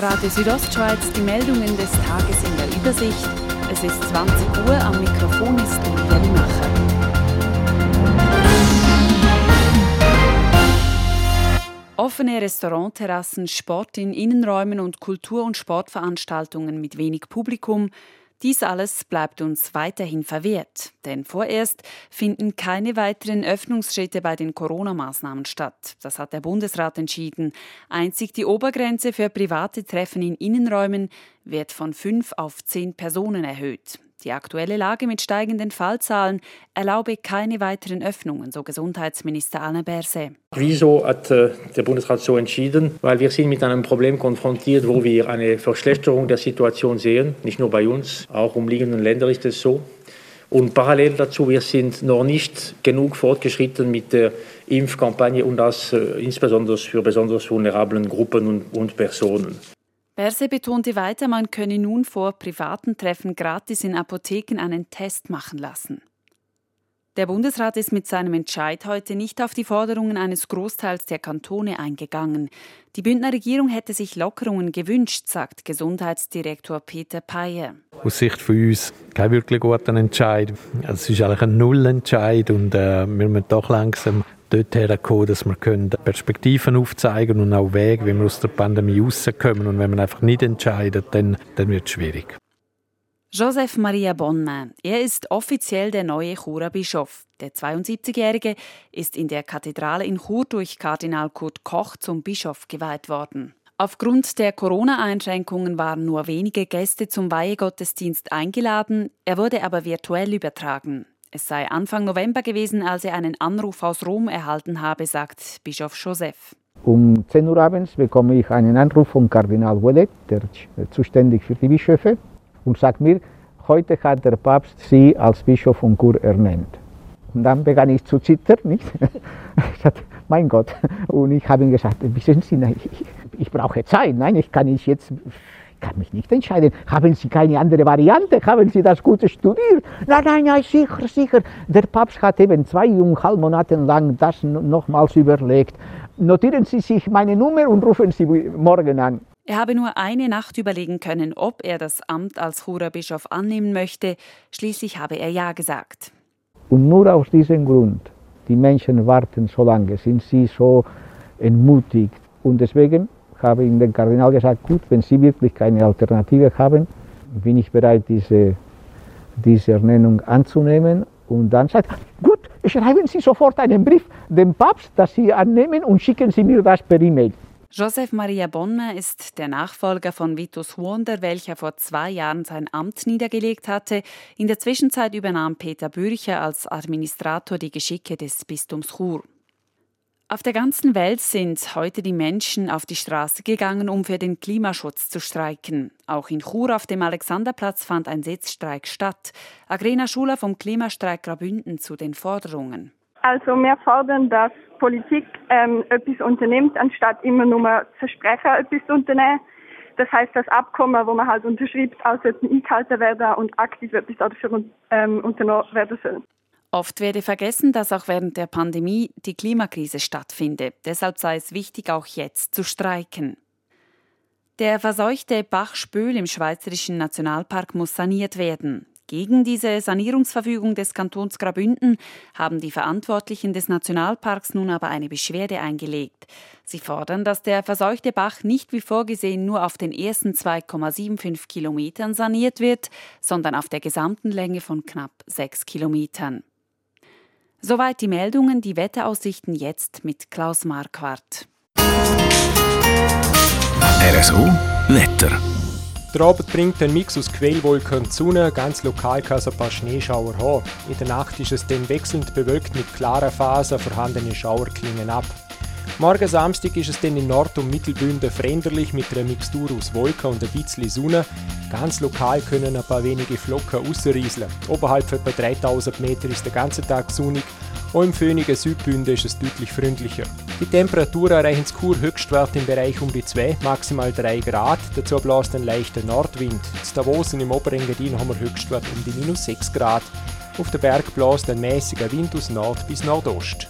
Radio Südostschweiz, die Meldungen des Tages in der Übersicht. Es ist 20 Uhr, am Mikrofon ist Lydia Limacher. Offene Restaurantterrassen, Sport in Innenräumen und Kultur- und Sportveranstaltungen mit wenig Publikum – dies alles bleibt uns weiterhin verwehrt, denn vorerst finden keine weiteren Öffnungsschritte bei den Corona-Maßnahmen statt. Das hat der Bundesrat entschieden. Einzig die Obergrenze für private Treffen in Innenräumen wird von fünf auf zehn Personen erhöht. Die aktuelle Lage mit steigenden Fallzahlen erlaube keine weiteren Öffnungen, so Gesundheitsminister Alain Berset. Wieso hat äh, der Bundesrat so entschieden? Weil wir sind mit einem Problem konfrontiert, wo wir eine Verschlechterung der Situation sehen. Nicht nur bei uns, auch umliegenden Ländern ist es so. Und parallel dazu, wir sind noch nicht genug fortgeschritten mit der Impfkampagne und das äh, insbesondere für besonders vulnerablen Gruppen und Personen. Berse betonte weiter, man könne nun vor privaten Treffen gratis in Apotheken einen Test machen lassen. Der Bundesrat ist mit seinem Entscheid heute nicht auf die Forderungen eines Großteils der Kantone eingegangen. Die Bündner Regierung hätte sich Lockerungen gewünscht, sagt Gesundheitsdirektor Peter Peyer. Aus Sicht von uns kein wirklich guter Entscheid. Es ist eigentlich ein Nullentscheid und äh, wir müssen doch langsam dorthin kommen, dass wir Perspektiven aufzeigen und auch Wege, wie wir aus der Pandemie rauskommen. Und wenn man einfach nicht entscheidet, dann, dann wird es schwierig. Joseph Maria Bonmain. Er ist offiziell der neue Churer Bischof. Der 72-Jährige ist in der Kathedrale in Chur durch Kardinal Kurt Koch zum Bischof geweiht worden. Aufgrund der Corona-Einschränkungen waren nur wenige Gäste zum Weihegottesdienst eingeladen, er wurde aber virtuell übertragen. Es sei Anfang November gewesen, als er einen Anruf aus Rom erhalten habe, sagt Bischof Joseph. Um 10 Uhr abends bekomme ich einen Anruf von Kardinal Ouellet, der zuständig für die Bischöfe, und sagt mir, heute hat der Papst Sie als Bischof von Chur ernannt. Und dann begann ich zu zittern, nicht? Ich sagte, mein Gott. Und ich habe ihm gesagt, wissen Sie, ich, ich brauche Zeit, nein, ich kann nicht jetzt kann mich nicht entscheiden. Haben Sie keine andere Variante? Haben Sie das Gute studiert? Nein, nein, nein, sicher, sicher. Der Papst hat eben zweieinhalb Monate lang das nochmals überlegt. Notieren Sie sich meine Nummer und rufen Sie morgen an. Er habe nur eine Nacht überlegen können, ob er das Amt als Churer Bischof annehmen möchte. Schließlich habe er Ja gesagt. Und nur aus diesem Grund, die Menschen warten so lange, sind sie so entmutigt. Und deswegen habe ich dem Kardinal gesagt, gut, wenn Sie wirklich keine Alternative haben, bin ich bereit, diese, diese Ernennung anzunehmen. Und dann sagt gut, schreiben Sie sofort einen Brief dem Papst, dass Sie annehmen und schicken Sie mir das per E-Mail. Joseph Maria Bonner ist der Nachfolger von Vitus Huonder, welcher vor zwei Jahren sein Amt niedergelegt hatte. In der Zwischenzeit übernahm Peter Bürcher als Administrator die Geschicke des Bistums Chur. Auf der ganzen Welt sind heute die Menschen auf die Straße gegangen, um für den Klimaschutz zu streiken. Auch in Chur auf dem Alexanderplatz fand ein Sitzstreik statt. Agrena Schuler vom Klimastreik Grabünden zu den Forderungen. Also wir fordern, dass Politik ähm, etwas unternimmt, anstatt immer nur Versprechen etwas zu unternehmen. Das heißt, das Abkommen, wo man halt unterschreibt, auch sollten eingehalten werden und aktiv etwas dafür ähm, unternommen werden soll. Oft werde vergessen, dass auch während der Pandemie die Klimakrise stattfinde. Deshalb sei es wichtig, auch jetzt zu streiken. Der verseuchte Bach Spöhl im Schweizerischen Nationalpark muss saniert werden. Gegen diese Sanierungsverfügung des Kantons Grabünden haben die Verantwortlichen des Nationalparks nun aber eine Beschwerde eingelegt. Sie fordern, dass der verseuchte Bach nicht wie vorgesehen nur auf den ersten 2,75 Kilometern saniert wird, sondern auf der gesamten Länge von knapp sechs Kilometern. Soweit die Meldungen, die Wetteraussichten jetzt mit Klaus Marquardt. RSO Wetter. Der Abend bringt einen Mix aus Quellwolken und Sonne, ganz lokal kann es ein paar Schneeschauer haben. In der Nacht ist es dann wechselnd bewölkt mit klarer Phase, vorhandene Schauer klingen ab. Morgen Samstag ist es dann in Nord- und Mittelbünden veränderlich mit einer Mixtur aus Wolken und ein bisschen Sonne. Ganz lokal können ein paar wenige Flocken rausrieseln. Oberhalb von etwa 3000 Meter ist der ganze Tag sonnig. Auch im Föhnigen Südbünde ist es deutlich freundlicher. Die Temperaturen erreichen zu Kur Höchstwert im Bereich um die 2, maximal 3 Grad. Dazu bläst ein leichter Nordwind. Zu Davos im oberen Engadin haben wir Höchstwert um die minus 6 Grad. Auf der Berg bläst ein mäßiger Wind aus Nord bis Nordost.